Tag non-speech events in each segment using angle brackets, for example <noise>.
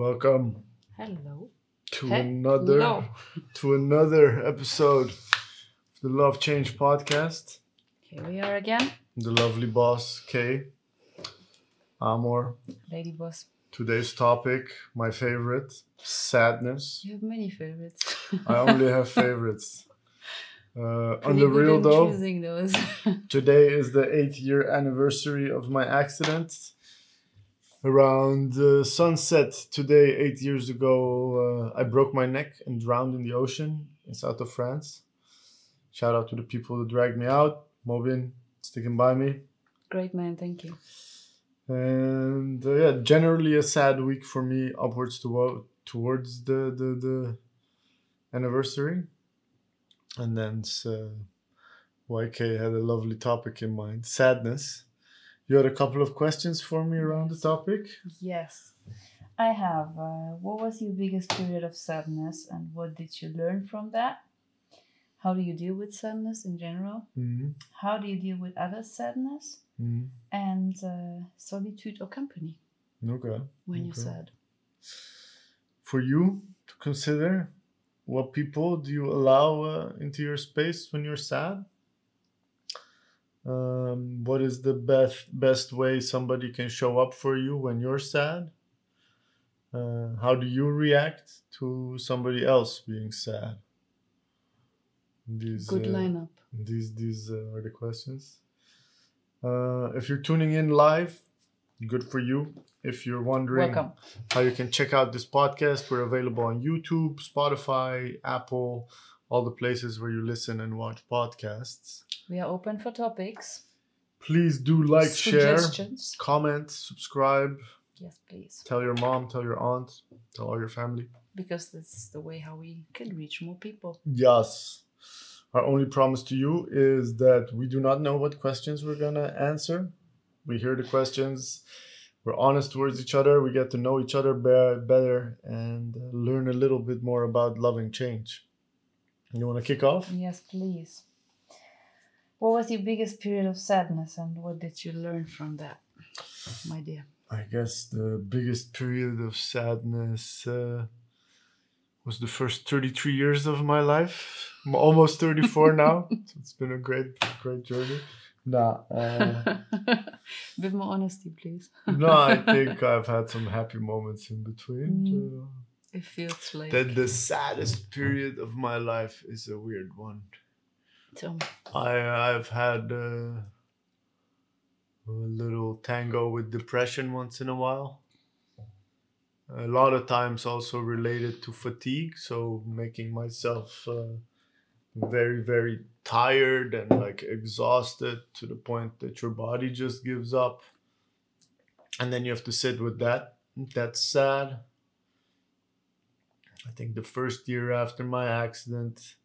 Welcome Hello. to Hello. another <laughs> to another episode of the Love Change podcast. Here we are again. The lovely boss Kay Amor. Lady Boss. Today's topic, my favorite, sadness. You have many favorites. I only have <laughs> favorites. Uh, on the real though, choosing those. <laughs> today is the eighth year anniversary of my accident. Around uh, sunset today, eight years ago, uh, I broke my neck and drowned in the ocean in south of France. Shout out to the people who dragged me out. Mobin sticking by me. Great man, thank you. And uh, yeah, generally a sad week for me upwards to towards the, the, the anniversary. And then uh, YK had a lovely topic in mind sadness. You had a couple of questions for me around the topic. Yes. I have. Uh, what was your biggest period of sadness and what did you learn from that? How do you deal with sadness in general? Mm-hmm. How do you deal with other sadness? Mm-hmm. And uh, solitude or company Okay. when you're sad? For you to consider, what people do you allow uh, into your space when you're sad? Um, what is the best best way somebody can show up for you when you're sad? Uh, how do you react to somebody else being sad? These, Good uh, lineup. these these uh, are the questions. Uh, if you're tuning in live, good for you. If you're wondering Welcome. how you can check out this podcast, we're available on YouTube, Spotify, Apple, all the places where you listen and watch podcasts. We are open for topics. Please do like, share, comment, subscribe, Yes, please. tell your mom, tell your aunt, tell all your family. Because that's the way how we can reach more people. Yes. Our only promise to you is that we do not know what questions we're going to answer. We hear the questions. We're honest towards each other. We get to know each other better and learn a little bit more about loving change. You want to kick off? Yes, please. What was your biggest period of sadness and what did you learn from that, my dear? I guess the biggest period of sadness uh, was the first 33 years of my life. I'm almost 34 <laughs> now. So it's been a great, great journey. Nah. Uh, <laughs> bit more honesty, please. no, I <laughs> think I've had some happy moments in between. Mm. Uh, It feels like. then the saddest period of my life is a weird one. Me. I I've had uh, a little tango with depression once in a while. A lot of times also related to fatigue, so making myself uh, very very tired and like exhausted to the point that your body just gives up. And then you have to sit with that. That's sad. I think the first year after my accident,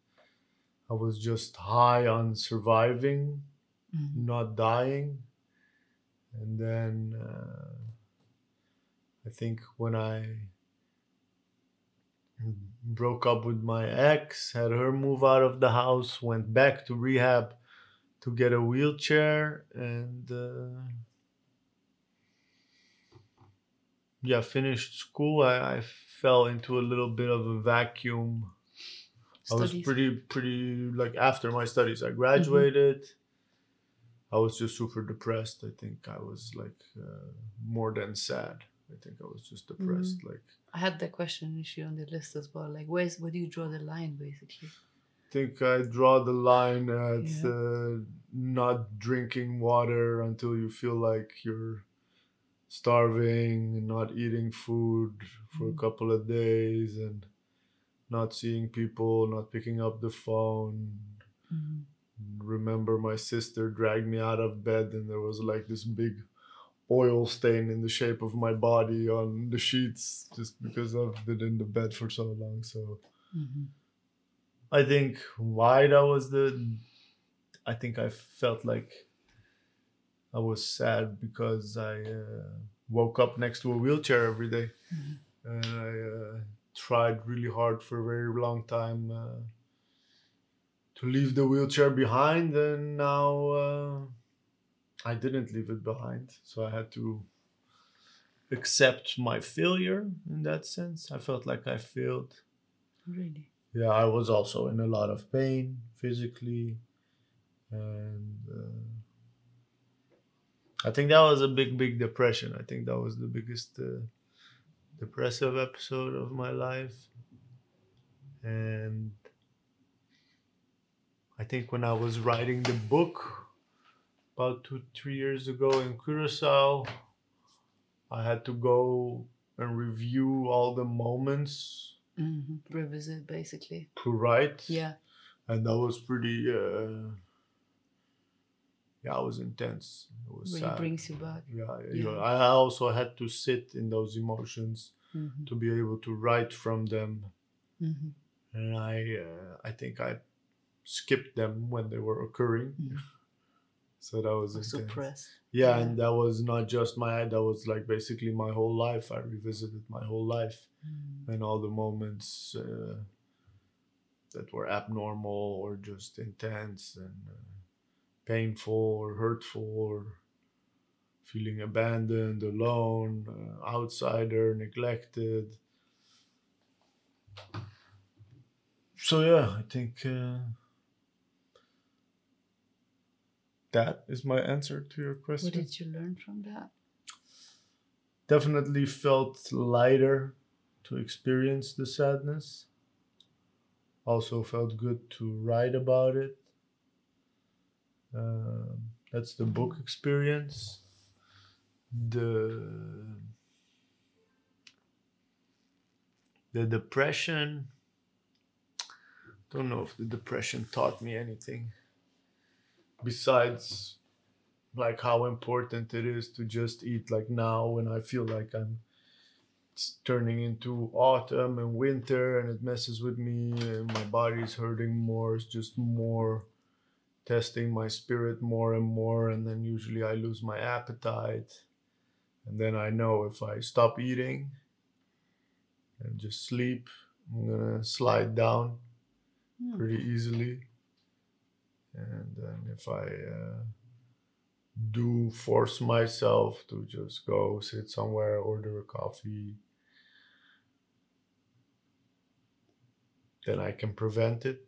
I was just high on surviving, Mhm. not dying. And then uh, I think when I broke up with my ex, had her move out of the house, went back to rehab to get a wheelchair, and uh, yeah, finished school. I, I fell into a little bit of a vacuum. I was pretty pretty like after my studies I graduated I was just super depressed I think I was like uh, more than sad I think I was just depressed like I had that question issue on the list as well. Like, where's where do you draw the line, basically? I think I draw the line at Yeah. uh, not drinking water until you feel like you're starving and not eating food for a Mm. couple of days and not seeing people not picking up the phone Mhm. remember my sister dragged me out of bed and there was like this big oil stain in the shape of my body on the sheets just because I've been in the bed for so long. So Mhm. I think why that was the I think I felt like I was sad because I uh, woke up next to a wheelchair every day. Mhm. and I uh, tried really hard for a very long time uh, to leave the wheelchair behind, and now uh, I didn't leave it behind, so I had to accept my failure in that sense. I felt like I failed. Really? Yeah, I was also in a lot of pain physically, and uh, I think that was a big, big depression. I think that was the biggest uh, depressive episode of my life, and I think when I was writing the book about two, three years ago in Curacao, I had to go and review all the moments hmm Revisit, basically. to write. Yeah. And that was pretty, uh, yeah, it was intense. It was Really sad. brings you back. yeah, Yeah. I also had to sit in those emotions hmm to be able to write from them. hmm And I, uh, I think I skipped them when they were occurring. Mhm. <laughs> So that was. Suppressed. Yeah, Yeah. and that was not just my that was like basically my whole life. I revisited my whole life Mm. and all the moments uh, that were abnormal or just intense and uh, painful or hurtful or feeling abandoned, alone, uh, outsider, neglected. So yeah, I think uh, that is my answer to your question What did you learn from that? definitely felt lighter to experience the sadness. Also felt good to write about it. Um, that's the book experience. The the depression. Don't know if the depression taught me anything besides like how important it is to just eat like now when I feel like I'm turning into autumn and winter and it messes with me and my body's hurting more it's just more testing my spirit more and more and then usually I lose my appetite and then I know if I stop eating and just sleep I'm gonna slide down Hmm. pretty easily. And then if I uh, do force myself to just go sit somewhere, order a coffee, then I can prevent it.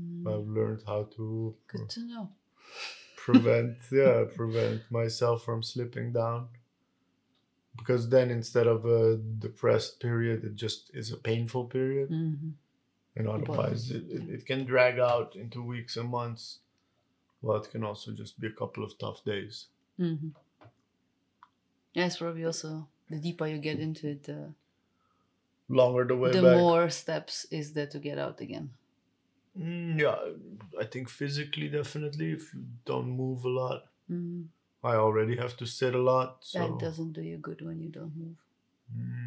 Mm. I've learned how to Good to know. prevent, <laughs> yeah, prevent myself from slipping down. Because then instead of a depressed period, it just is a painful period. hmm and otherwise it, it, it can drag out into weeks and months well it can also just be a couple of tough days hmm Yeah, it's probably also the deeper you get into it, the, longer the way the back more steps is there to get out again. Mm, yeah i think physically definitely if you don't move a lot Mm. i already have to sit a lot so That doesn't do you good when you don't move.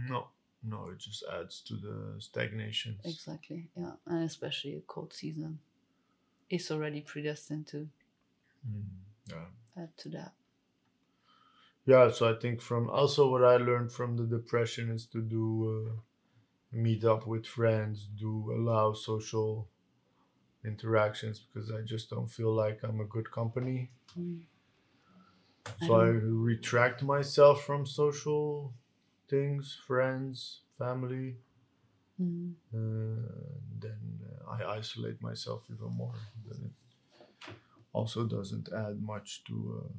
No no it just adds to the stagnation Exactly. Yeah, and especially a cold season is already predestined to Mm, yeah add to that. yeah so i think from also what i learned from the depression is to do uh, meet up with friends do allow social interactions because i just don't feel like i'm a good company Mm. So i, don't- retract myself from social things friends family Mm. uh, then uh, i isolate myself even more then it also doesn't add much to uh,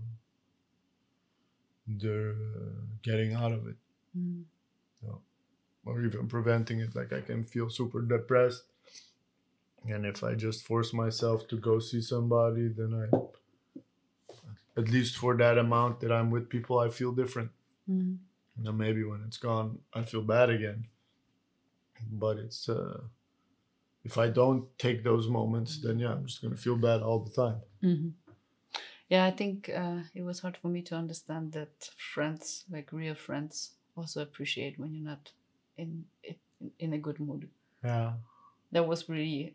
the uh, getting out of it Mm. or even preventing it. Like I can feel super depressed, and if I just force myself to go see somebody, then I, at least for that amount that I'm with people, I feel different. Mm. And then maybe when it's gone, I feel bad again. But it's uh, if I don't take those moments, then yeah, I'm just gonna feel bad all the time. hmm Yeah, I think uh, it was hard for me to understand that friends, like real friends, also appreciate when you're not in in, in a good mood. Yeah. That was really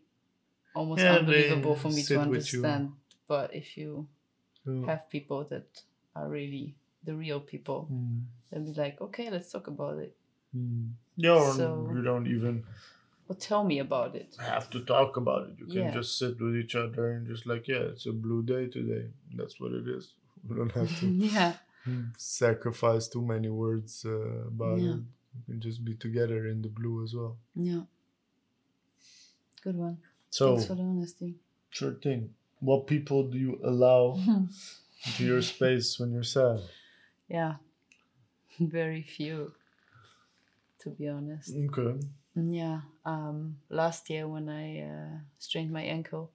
almost Yeah, unbelievable for me to understand. But if you have people that are really the real people, mm, they'll be like, okay, let's talk about it. mm. Yeah, or So- you don't even Or tell me about it. have to talk about it. You can just sit with each other and just like, yeah, it's a blue day today. That's what it is. <laughs> We don't have to <laughs> yeah. sacrifice too many words uh, about Yeah. it. You can just be together in the blue as well. Yeah. Good one. So, Thanks for the honesty. sure thing. What people do you allow <laughs> into your space when you're sad? yeah. <laughs> Very few, to be honest. Okay. Yeah. Um, last year when I uh, strained my ankle,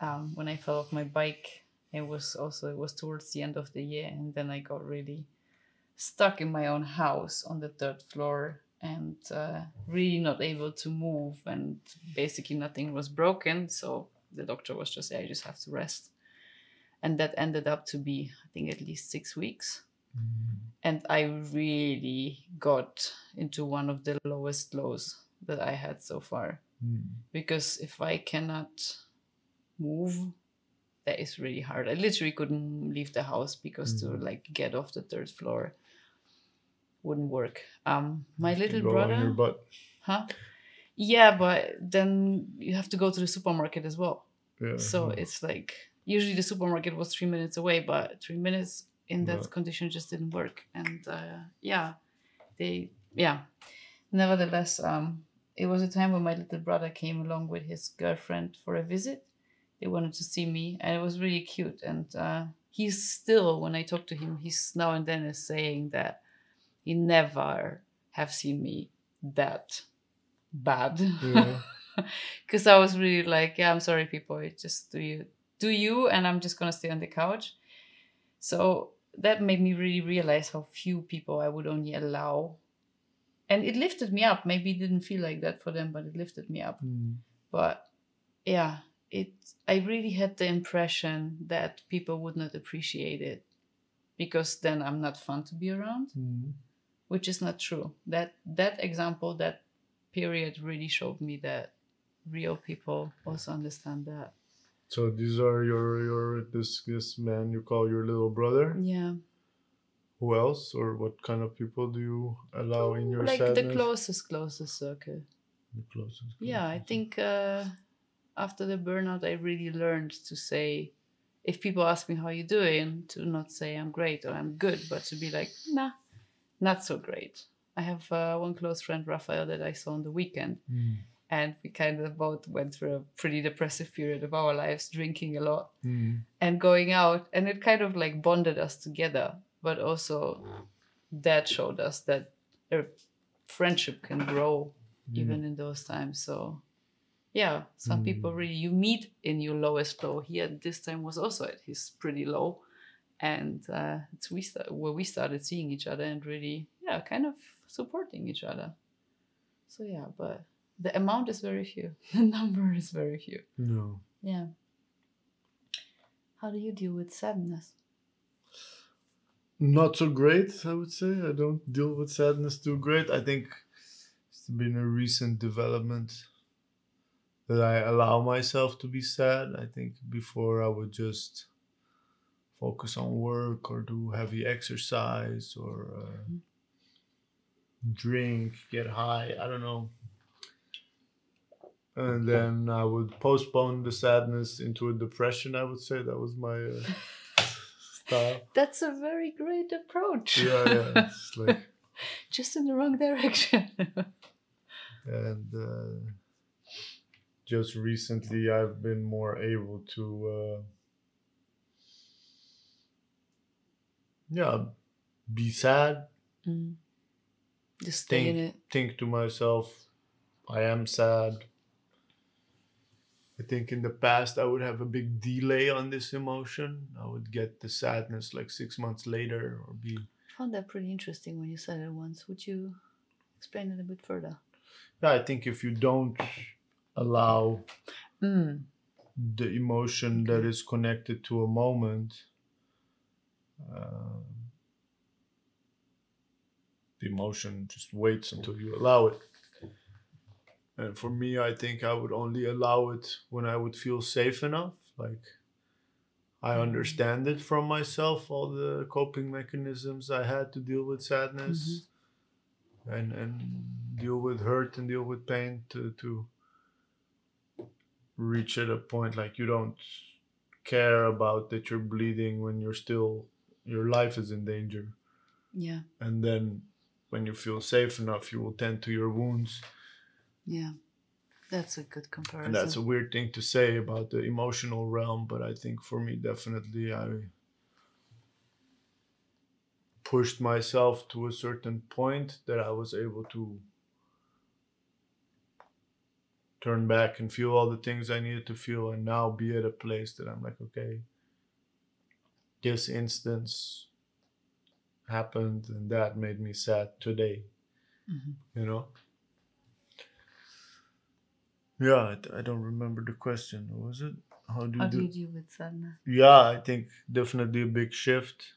um, when I fell off my bike, it was also it was towards the end of the year, and then I got really stuck in my own house on the third floor and uh, really not able to move, and basically nothing was broken. So the doctor was just, "Yeah, you just have to rest," and that ended up to be, I think, at least six weeks and I really got into one of the lowest lows that I had so far. Mm. Because if I cannot move, that is really hard. I literally couldn't leave the house because to Mhm. like get off the third floor wouldn't work. Um, my little brother, huh? Yeah, but then you have to go to the supermarket as well. Yeah. So yeah. it's like usually the supermarket was three minutes away, but three minutes in that Yeah. condition just didn't work. And uh, yeah, they yeah. Nevertheless, um, it was a time when my little brother came along with his girlfriend for a visit. They wanted to see me, and it was really cute. And uh, he's still, when I talk to him, he's now and then is saying that he never have seen me that bad yeah. <laughs> because I was really like, yeah, I'm sorry, people. It just do you do you, and I'm just gonna stay on the couch. So that made me really realize how few people I would only allow, and it lifted me up. Maybe it didn't feel like that for them, but it lifted me up. Mm. But yeah, it. I really had the impression that people would not appreciate it, because then I'm not fun to be around Mm. Which is not true. That that example, that period really showed me that real people also understand that. So these are your your this this man you call your little brother. Yeah. Who else or what kind of people do you allow in your like sadness? the closest closest circle. The closest. Yeah, I think uh, after the burnout, I really learned to say, if people ask me how you doing, to not say I'm great or I'm good, but to be like, nah, not so great. I have uh, one close friend, Raphael, that I saw on the weekend, Mm. and we kind of both went through a pretty depressive period of our lives, drinking a lot Mm. and going out, and it kind of like bonded us together. But also, that showed us that a friendship can grow even in those times. So, yeah, some people Mm. really you meet in your lowest low. He at this time was also at his pretty low, and uh, it's we start, where we started seeing each other and really, yeah, kind of supporting each other. So yeah, but the amount is very few. <laughs> The number is very few. No. Yeah. How do you deal with sadness? Not so great, I would say. I don't deal with sadness too great. I think it's been a recent development that I allow myself to be sad. I think before I would just focus on work or do heavy exercise or uh, drink, get high. I don't know. And then I would postpone the sadness into a depression. I would say that was my uh, <laughs> style. That's a very great approach. Yeah, yeah. It's <laughs> like Just in the wrong direction. and uh, just recently I've been more able to uh, yeah be sad Mm. Just stay in it. think to myself I am sad I think in the past I would have a big delay on this emotion I would get the sadness like six months later or be I found that pretty interesting when you said it once. Would you explain it a bit further? yeah I think if you don't allow Mm. the emotion that is connected to a moment um, the emotion just waits until you allow it and for me i think i would only allow it when i would feel safe enough like i Mhm. understand it from myself all the coping mechanisms i had to deal with sadness and and deal with hurt and deal with pain to to reach at a point like you don't care about that you're bleeding when you're still your life is in danger. Yeah. And then when you feel safe enough, you will tend to your wounds. Yeah. That's a good comparison. And that's a weird thing to say about the emotional realm, but I think for me, definitely, I pushed myself to a certain point that I was able to turn back and feel all the things I needed to feel, and now be at a place that I'm like, okay, this instance happened, and that made me sad today, Mhm. you know? Yeah, I, I don't remember the question. What was it? How do you How do? do you deal with sadness? yeah, I think definitely a big shift.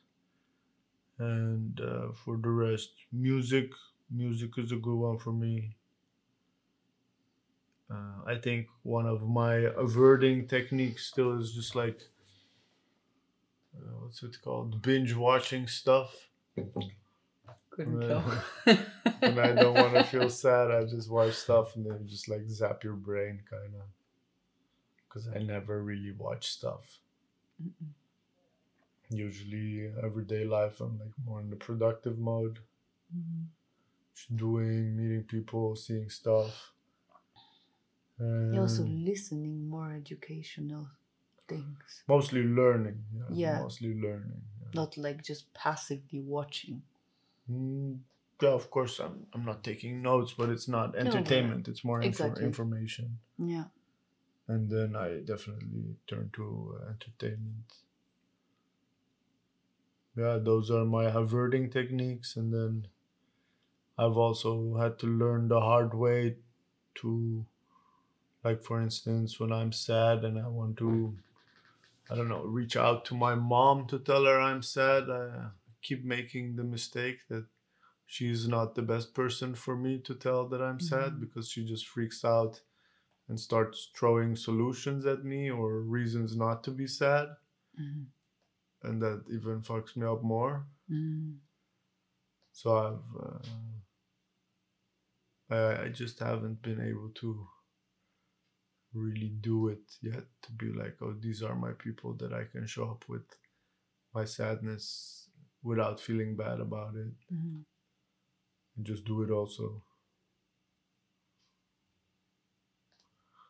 And uh, for the rest, music. Music is a good one for me. Uh, I think one of my averting techniques still is just like, uh, what's it called? Binge watching stuff. Couldn't When tell. <laughs> when I don't want to <laughs> feel sad, I just watch stuff and then just like zap your brain, kind of. Because I never really watch stuff. Mm-mm. Usually, everyday life, I'm like more in the productive mode, Mhm. just doing, meeting people, seeing stuff. You're also listening more educational things, mostly learning. Yeah, Yeah. Mostly learning. Yeah. not like just passively watching. Mm, yeah, of course, I'm, I'm not taking notes, but it's not entertainment, it's more infor- Exactly. information. Yeah. and then I definitely turn to uh, entertainment. Yeah, those are my averting techniques, and then I've also had to learn the hard way to, like, for instance, when I'm sad and I want to, I don't know, reach out to my mom to tell her I'm sad, I keep making the mistake that she's not the best person for me to tell that I'm sad Mhm. because she just freaks out and starts throwing solutions at me or reasons not to be sad Mhm. and that even fucks me up more Mm. so i've uh, I, I just haven't been able to really do it yet to be like oh these are my people that i can show up with my sadness without feeling bad about it Mhm. and just do it also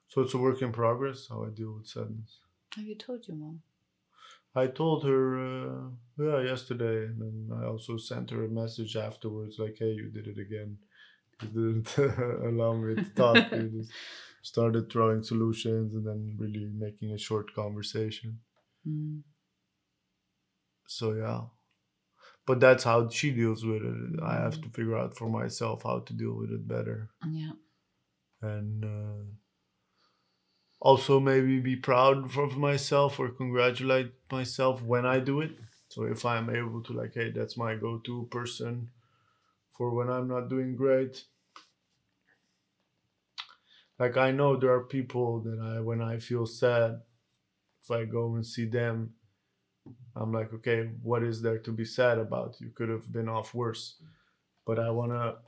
so it's a work in progress how i deal with sadness Have you told your mom? I told her, uh, yeah, yesterday, and then I also sent her a message afterwards, like, "Hey, you did it again. You didn't <laughs> allow me to talk. <laughs> started throwing solutions and then really making a short conversation." Mm. So yeah, but that's how she deals with it. I have to figure out for myself how to deal with it better, Yeah. and uh, also maybe be proud of myself or congratulate myself when I do it. So if I'm able to like, hey, that's my go-to person for when I'm not doing great. Like I know there are people that I when I feel sad, if I go and see them, I'm like, okay, what is there to be sad about? You could have been off worse. But I wanna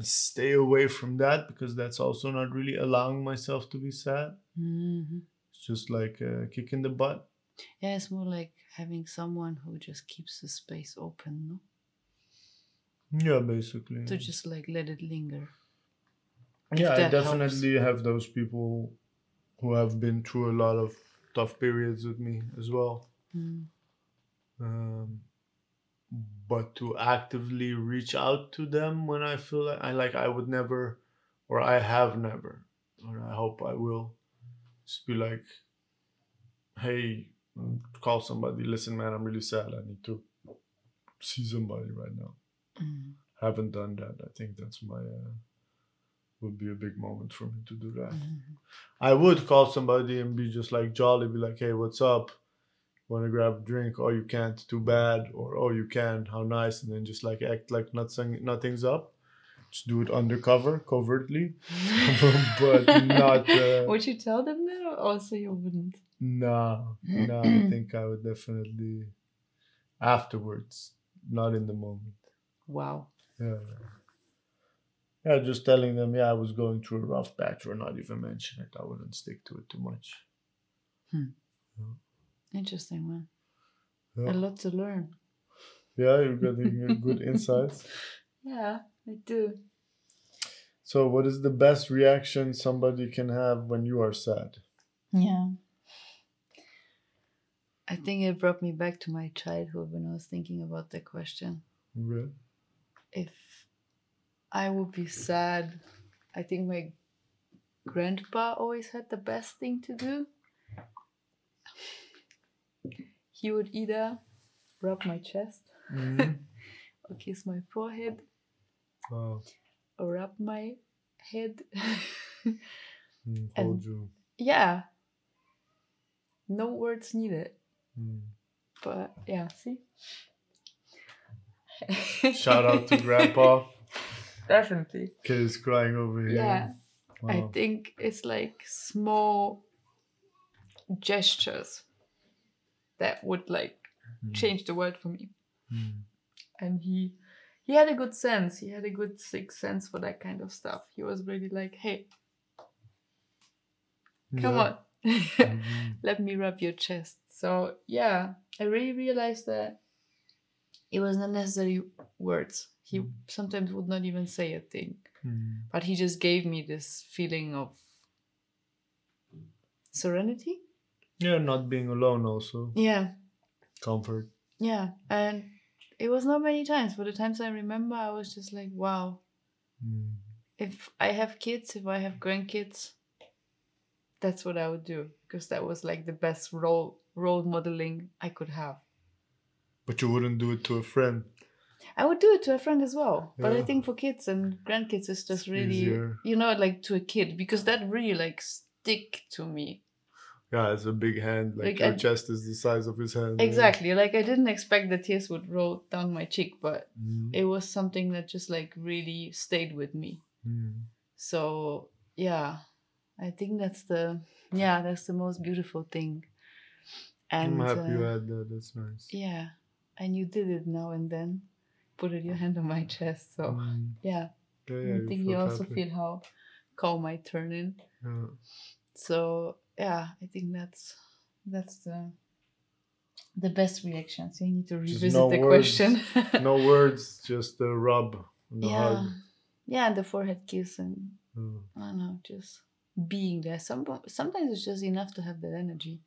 stay away from that because that's also not really allowing myself to be sad. hmm It's just like a kick in the butt. Yeah, it's more like having someone who just keeps the space open, no? Yeah, basically. To just like let it linger. Yeah, I that helps. definitely have those people who have been through a lot of tough periods with me as well. Mm. Um, but to actively reach out to them when I feel like I like I would never, or I have never, or I hope I will, just be like, hey, call somebody. Listen, man, I'm really sad. I need to see somebody right now. Mm. Haven't done that. I think that's my uh, would be a big moment for me to do that. Mhm. I would call somebody and be just like jolly, be like, hey, what's up? Want to grab a drink? Oh, you can't. Too bad. Or oh, you can. How nice. And then just like act like nothing, nothing's up. Just do it undercover, covertly, <laughs> <laughs> but not. Uh, Would you tell them that, or also you wouldn't? no, no. I <clears throat> think I would definitely afterwards, not in the moment. Wow. Yeah. Yeah, just telling them, yeah, I was going through a rough patch, or not even mention it. I wouldn't stick to it too much. Hmm. Interesting one. Yeah. A lot to learn. Yeah, you're getting good insights. <laughs> Yeah, I do. So, what is the best reaction somebody can have when you are sad? Yeah. I think it brought me back to my childhood when I was thinking about the question. Okay. If I would be sad, I think my grandpa always had the best thing to do. He would either rub my chest Mhm. <laughs> or kiss my forehead Wow. or rub my head. Mm, <laughs> And- Hold you. yeah. No words needed. Mm. But yeah, see? Shout out to <laughs> Grandpa. Definitely. Kid is crying over here. Yeah. I think it's like small gestures that would like Mm. change the world for me. Mm. And he he had a good sense. He had a good sixth sense for that kind of stuff. He was really like, hey, come Yeah. on. Mhm. <laughs> Let me rub your chest. So yeah, I really realized that it was not necessarily words. He Mm. sometimes would not even say a thing. Mm. but he just gave me this feeling of serenity Yeah, not being alone also. yeah Comfort. yeah and it was not many times but the times i remember i was just like wow Mm. if i have kids if i have grandkids that's what i would do because that was like the best role role modeling i could have But you wouldn't do it to a friend. I would do it to a friend as well but i think for kids and grandkids it's just really easier. you know like to a kid because that really like stick to me Yeah, it's a big hand. Like, Like, your I- chest is the size of his hand. yeah. Exactly. Like I didn't expect the tears would roll down my cheek, but Mm. it was something that just like really stayed with me. Mm. So yeah, I think that's the yeah that's the most beautiful thing. And I'm happy you uh, had that. That's nice. yeah, and you did it now and then. Put your hand on my chest. So Mm. yeah, Yeah, yeah, I think you felt also happy. feel how calm I turn in. Yeah. So yeah, I think that's that's the the best reaction. So you need to revisit no the words. question. <laughs> No words, just a rub and a yeah hug. yeah and the forehead kiss and Mm. i don't know just being there Some, sometimes it's just enough to have that energy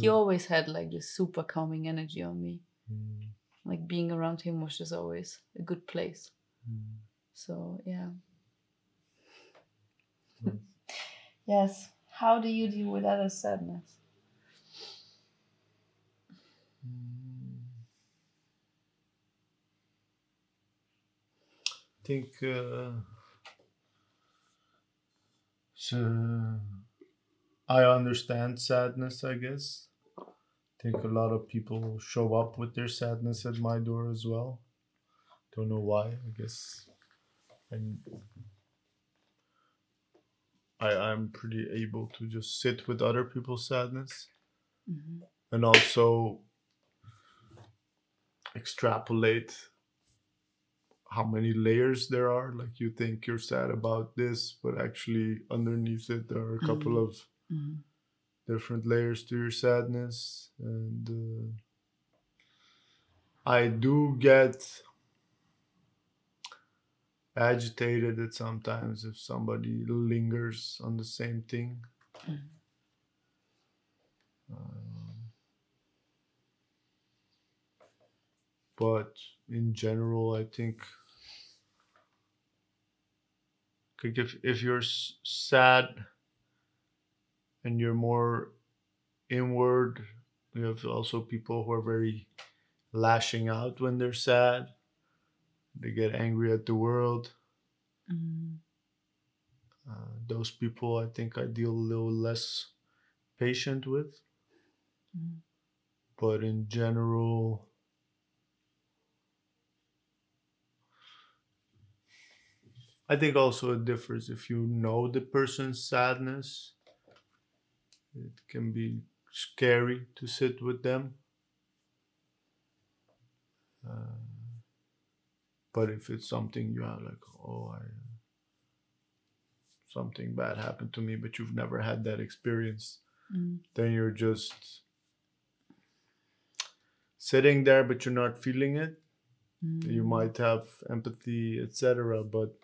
he Mm. always had like this super calming energy on me Mm. Like being around him was just always a good place Mm. so yeah Nice. <laughs> yes how do you deal with other sadness Mm. I think uh, so I understand sadness, I guess. I think a lot of people show up with their sadness at my door as well. Don't know why. I guess I'm I, I'm pretty able to just sit with other people's sadness Mhm. and also extrapolate how many layers there are. Like you think you're sad about this, but actually underneath it there are a couple Mhm. of Mhm. Different layers to your sadness, and uh, I do get agitated at sometimes if somebody lingers on the same thing. Mhm. Um, but in general, I think like if if you're s- sad and you're more inward, you have also people who are very lashing out when they're sad. They get angry at the world. Mhm. Uh, those people, I think, I deal a little less patient with. Mhm. But in general, I think also it differs if you know the person's sadness. It can be scary to sit with them. Uh, but if it's something you have, like, oh, I, something bad happened to me, but you've never had that experience, Mhm. then you're just sitting there, but you're not feeling it. You Mm. might have empathy, etc. But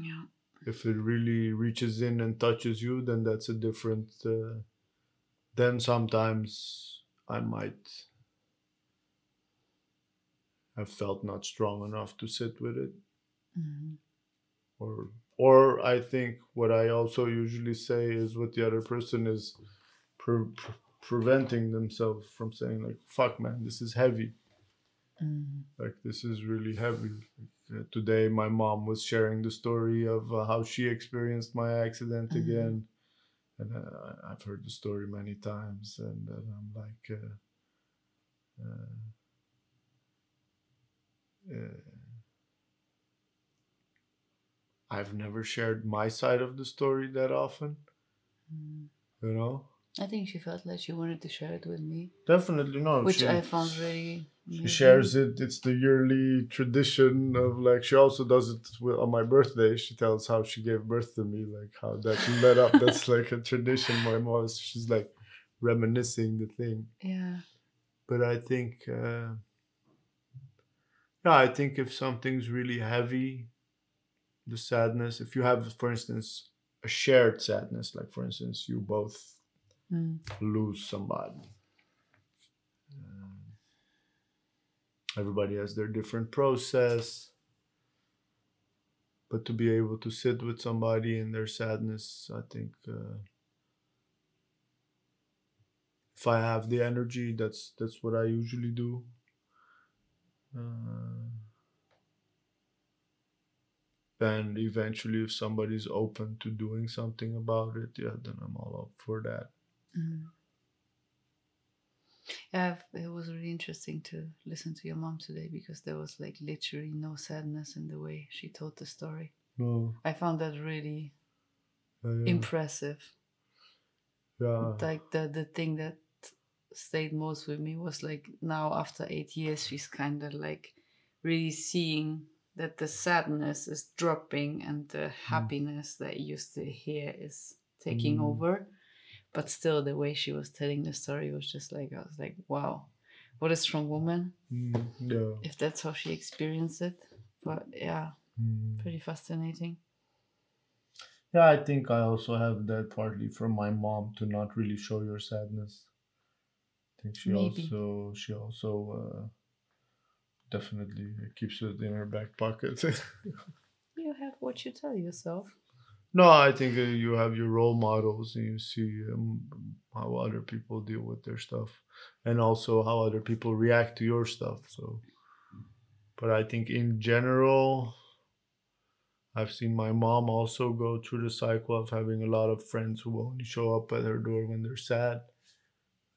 Yeah. if it really reaches in and touches you, then that's a different. Uh, then sometimes I might have felt not strong enough to sit with it, Mhm. or or I think what I also usually say is what the other person is pre- pre- preventing themselves from saying like "fuck man, this is heavy." Mhm. like this is really heavy today my mom was sharing the story of uh, how she experienced my accident Mhm. again and uh, i've heard the story many times and uh, i'm like uh, uh, uh, i've never shared my side of the story that often Mm. you know I think she felt like she wanted to share it with me, definitely not, which she, I found really. She shares it it's the yearly tradition of like she also does it on my birthday she tells how she gave birth to me like how that led up that's <laughs> like a tradition my mom is, she's like reminiscing the thing Yeah. but i think uh yeah i think if something's really heavy the sadness if you have for instance a shared sadness like for instance you both Mm. lose somebody. Everybody has their different process. But to be able to sit with somebody in their sadness, I think uh, if I have the energy, that's that's what I usually do. Uh, and eventually, if somebody's open to doing something about it, yeah, then I'm all up for that. Mm. Yeah, it was really interesting to listen to your mom today because there was like literally no sadness in the way she told the story. No, I found that really yeah, yeah. impressive. yeah. Like the the thing that stayed most with me was like now after eight years, she's kind of like really seeing that the sadness is dropping and the happiness that you used to hear is taking Mm. over. But still, the way she was telling the story was just like I was like, wow, what a strong woman. Mm, yeah. If that's how she experienced it, but yeah, Mm. pretty fascinating. Yeah, I think I also have that partly from my mom to not really show your sadness. I think she Maybe. also she also uh, definitely keeps it in her back pocket. <laughs> You have what you tell yourself. No, I think uh, you have your role models and you see um, how other people deal with their stuff, and also how other people react to your stuff. So, but I think in general, I've seen my mom also go through the cycle of having a lot of friends who only show up at her door when they're sad,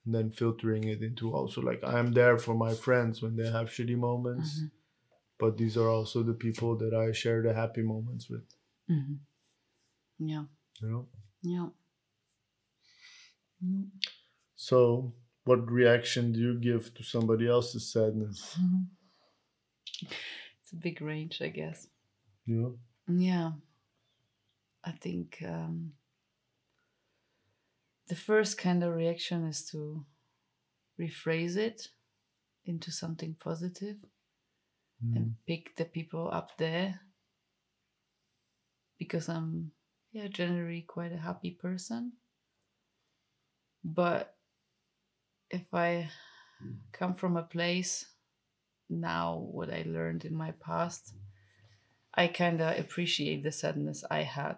and then filtering it into also like I'm there for my friends when they have shitty moments, Mhm. but these are also the people that I share the happy moments with. hmm Yeah, You know. yeah. Mm. So, what reaction do you give to somebody else's sadness? Mhm. It's a big range, I guess. Know. Yeah. I think um, the first kind of reaction is to rephrase it into something positive Mm. and pick the people up there because I'm yeah generally quite a happy person. But if I come from a place now what I learned in my past I kind of appreciate the sadness I had.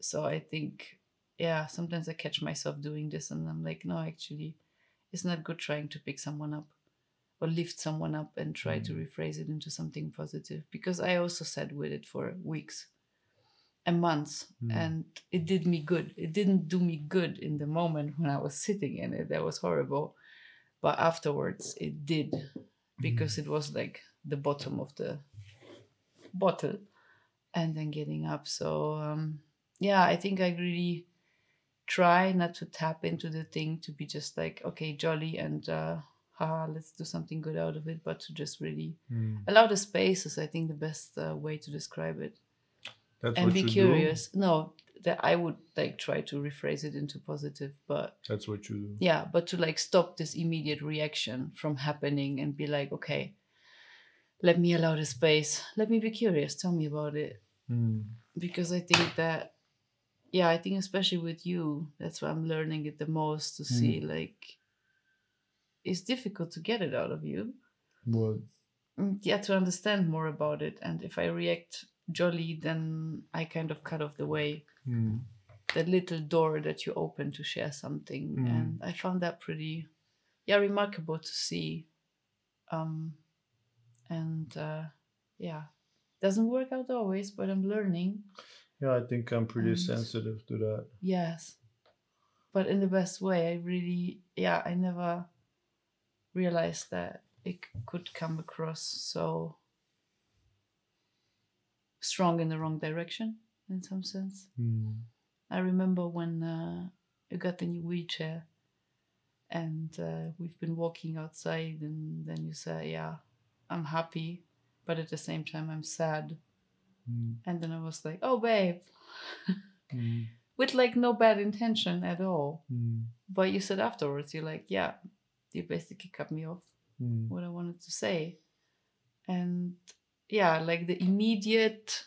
So I think yeah sometimes I catch myself doing this and I'm like no actually it's not good trying to pick someone up or lift someone up and try to mm. rephrase it into something positive. Because I also sat with it for weeks and month Mm. and it did me good. It didn't do me good in the moment when I was sitting in it. That was horrible. But afterwards it did because it was like the bottom of the bottle and then getting up. So um yeah, I think I really try not to tap into the thing to be just like okay jolly and uh haha let's do something good out of it but to just really Mm. allow the space is i think the best uh, way to describe it That's and be curious no that i would like try to rephrase it into positive but. That's what you do. yeah but to like stop this immediate reaction from happening and be like okay let me allow the space. Let me be curious. Tell me about it. Mm. Because I think that, yeah, I think especially with you, that's why I'm learning it the most to see like it's difficult to get it out of you. What? Mm, Yeah, to understand more about it. And if I react jolly, then I kind of cut off the way, Mm. that little door that you open to share something. Mm. And I found that pretty, yeah, remarkable to see. Um, and uh, yeah, doesn't work out always, but I'm learning. Yeah, I think I'm pretty And- sensitive to that. Yes. But in the best way. I really, yeah, I never realized that it could come across so strong in the wrong direction in some sense. Mm. I remember when uh, you got the new wheelchair and uh, we've been walking outside, and then you say, Yeah, I'm happy, but at the same time, I'm sad. Mm. And then I was like, Oh, babe, <laughs> Mm. with like no bad intention at all. Mm. But you said afterwards, you're like, yeah, you basically cut me off Mm. what I wanted to say. And yeah, like the immediate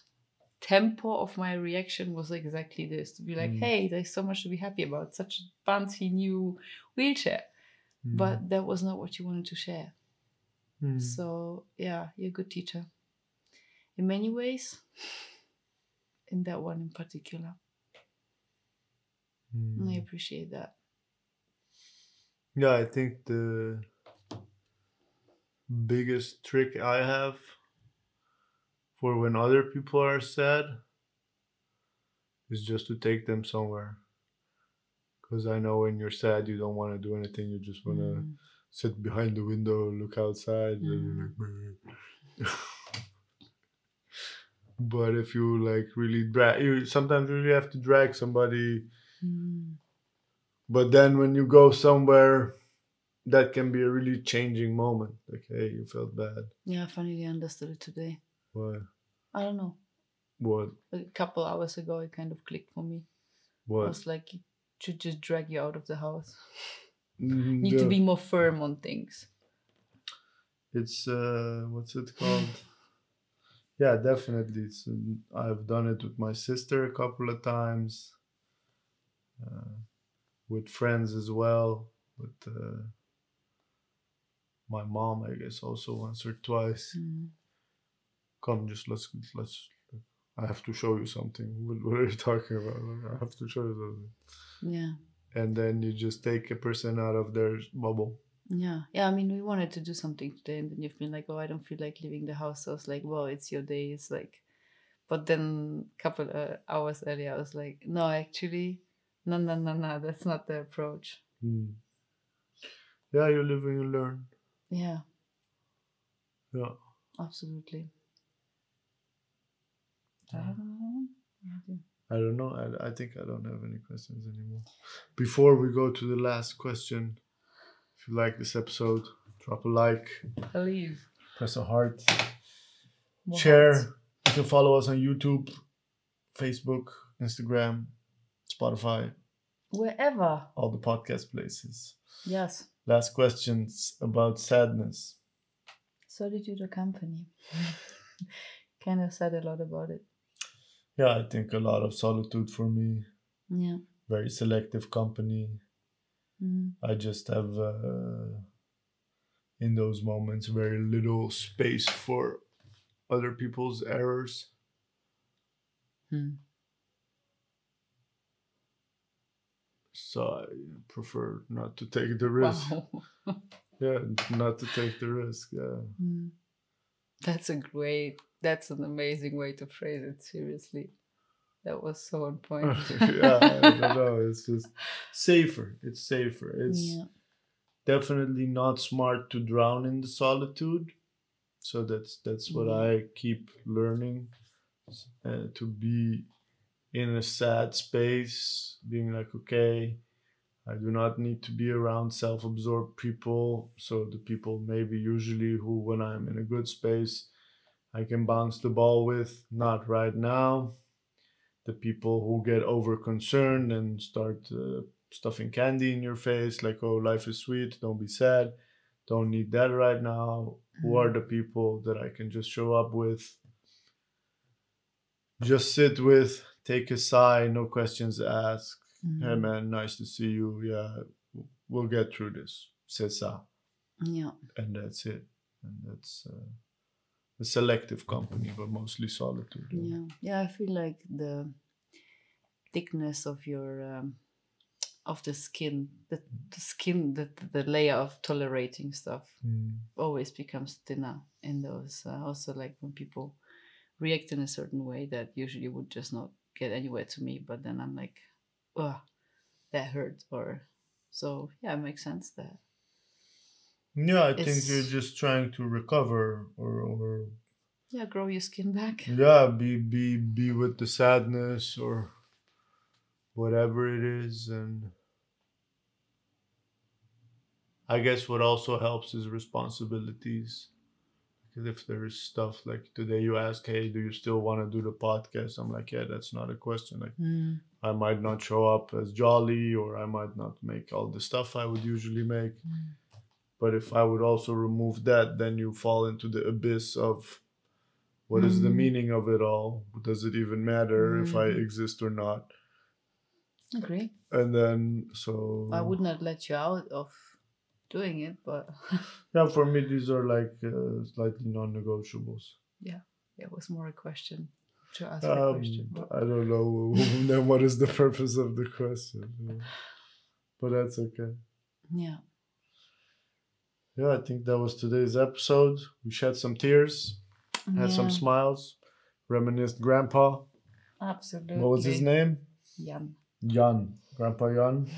tempo of my reaction was exactly this to be like, Mm. hey, there's so much to be happy about, such a fancy new wheelchair. Mm. But that was not what you wanted to share. Mm. So yeah, you're a good teacher. In many ways, in that one in particular. Mm. I appreciate that. Yeah, I think the biggest trick I have for when other people are sad is just to take them somewhere. Because I know when you're sad, you don't want to do anything. You just want to Mm. sit behind the window, look outside. like, <laughs> but if you like really drag, you sometimes you really have to drag somebody Mm. but then when you go somewhere that can be a really changing moment like hey you felt bad Yeah, I finally understood it today. what I don't know. what A couple hours ago, it kind of clicked for me. I what was like, it should just drag you out of the house. Mhm, Need to be more firm on things. it's uh what's it called yeah definitely it's um, i've done it with my sister a couple of times uh, with friends as well with uh, my mom i guess also once or twice Mm. Come just let's let's i have to show you something <laughs> what, what are you talking about i have to show you something Yeah, and then you just take a person out of their bubble yeah, yeah. I mean, we wanted to do something today, and then you've been like, "Oh, I don't feel like leaving the house." So I was like, "Well, it's your day." It's like, but then a couple uh, hours earlier, I was like, "No, actually, no, no, no, no. That's not the approach." Hmm. yeah you live and you learn Yeah, yeah absolutely. I don't know. I don't know. I, I think I don't have any questions anymore. Before we go to the last question, if you like this episode, drop a like, Please. press a heart, More share. You can follow us on YouTube, Facebook, Instagram, Spotify, Wherever. all the podcast places. Yes. Last questions about sadness. Solitude or company. <laughs> kind of said a lot about it. Yeah, I think a lot of solitude for me. Yeah. Very selective company. Mm. I just have uh, in those moments very little space for other people's errors. Mm. So I prefer not to take the risk. Wow. <laughs> Yeah, not to take the risk. Yeah. Mm. That's a great, that's an amazing way to phrase it. Seriously. That was so on <laughs> point. yeah, I don't know. <laughs> It's just safer. It's safer. It's yeah. definitely not smart to drown in the solitude. So that's that's what. I keep learning uh, to be in a sad space, being like, okay, I do not need to be around self-absorbed people. So the people maybe usually who, when I'm in a good space, I can bounce the ball with. Not right now. The people who get over concerned and start uh, stuffing candy in your face, like, oh, life is sweet, don't be sad. don't need that right now. Who are the people that I can just show up with? Just sit with, take a sigh, no questions asked. Hey Mhm. man, nice to see you. Yeah, we'll get through this. C'est ça. Yeah. And that's it. And that's uh, a selective company, but mostly solitude. Yeah. Yeah. I feel like the thickness of your um, of the skin, the, the skin, the the layer of tolerating stuff Mm. always becomes thinner in those. Uh, also, like when people react in a certain way that usually would just not get anywhere to me, but then I'm like, oh, that hurt. Or so yeah, it makes sense that Yeah, I think you're just trying to recover or, or yeah, grow your skin back. <laughs> yeah, be be be with the sadness or whatever it is and I guess what also helps is responsibilities. Because if there's stuff like today you ask, hey, do you still want to do the podcast? I'm like, yeah, that's not a question. Like Mm. I might not show up as jolly or I might not make all the stuff I would usually make. Mm. But if I would also remove that, then you fall into the abyss of what is the Mhm. meaning of it all? Does it even matter if I Mhm. exist or not? Agree. And then, so. I would not let you out of doing it, but <laughs> Yeah, for me, these are like uh, slightly non negotiables. Yeah, it was more a question to ask a Um, question. but- I don't know <laughs> then what is the purpose of the question. But that's okay. Yeah. Yeah, I think that was today's episode. We shed some tears, had some smiles, reminisced grandpa. Absolutely. What was his name? Jan. Jan. Grandpa Jan,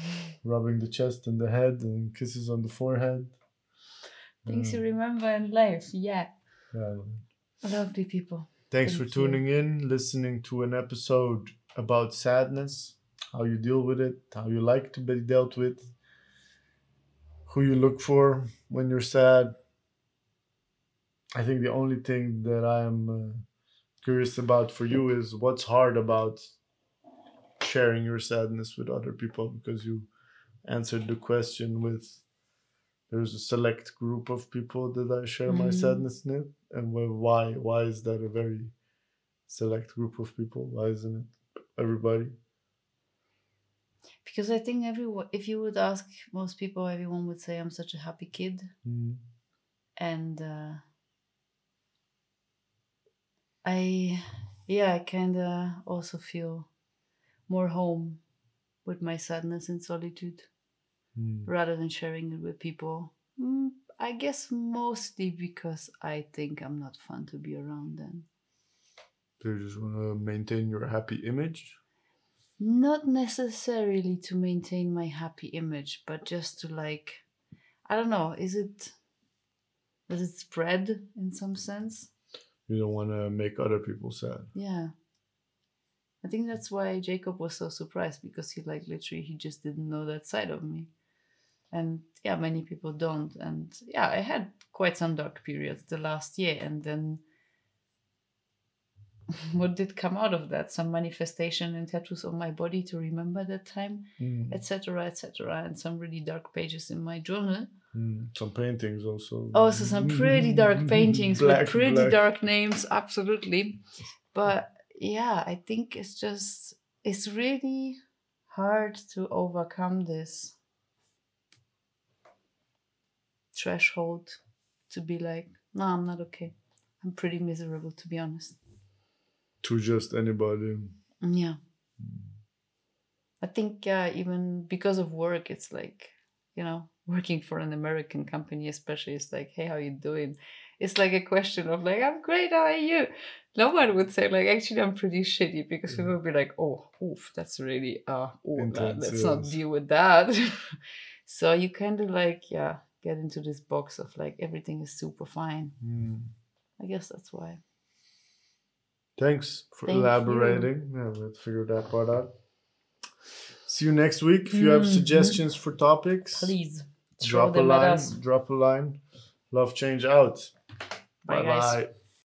rubbing the chest and the head and kisses on the forehead. Things you Uh, remember in life. Yeah. yeah. Lovely people. Thanks Thank for you. tuning in, listening to an episode about sadness, how you deal with it, how you like to be dealt with, who you look for when you're sad. I think the only thing that I'm uh, curious about for you is what's hard about sharing your sadness with other people because you answered the question with there's a select group of people that I share my Mhm. sadness with and why why is that a very select group of people why isn't it everybody Because I think everyone, if you would ask most people, everyone would say I'm such a happy kid. mm. and uh, I, yeah, I kind of also feel more home with my sadness and solitude Mm. rather than sharing it with people. Mm, I guess mostly because I think I'm not fun to be around then. do you just want to maintain your happy image Not necessarily to maintain my happy image, but just to like, I don't know, is it, does it spread in some sense? you don't want to make other people sad Yeah. I think that's why Jacob was so surprised because he like literally he just didn't know that side of me. And yeah, many people don't. And yeah, I had quite some dark periods the last year and then <laughs> what did come out of that? Some manifestation and tattoos on my body to remember that time, Mm. etc. etc. and some really dark pages in my journal. Mm. some paintings also Also, some pretty dark paintings Black, with pretty black. dark names, absolutely. But yeah, I think it's just, it's really hard to overcome this threshold to be like, no, I'm not okay. I'm pretty miserable, to be honest. To just anybody Yeah. I think uh, even because of work, it's like, you know, working for an American company, especially, it's like, hey, how you doing? It's like a question of like, I'm great, how are you? No one would say like, actually, I'm pretty shitty because people would be like, oh, oof, that's really, uh, oh, Intense, let's not deal with that. <laughs> so you kind of like, yeah, get into this box of like, everything is super fine. Mm. I guess that's why. Thanks for Thank you. elaborating. Yeah let's figure that part out. See you next week. If you have Mhm. suggestions for topics Please drop a line drop a line. Love change out. Bye, bye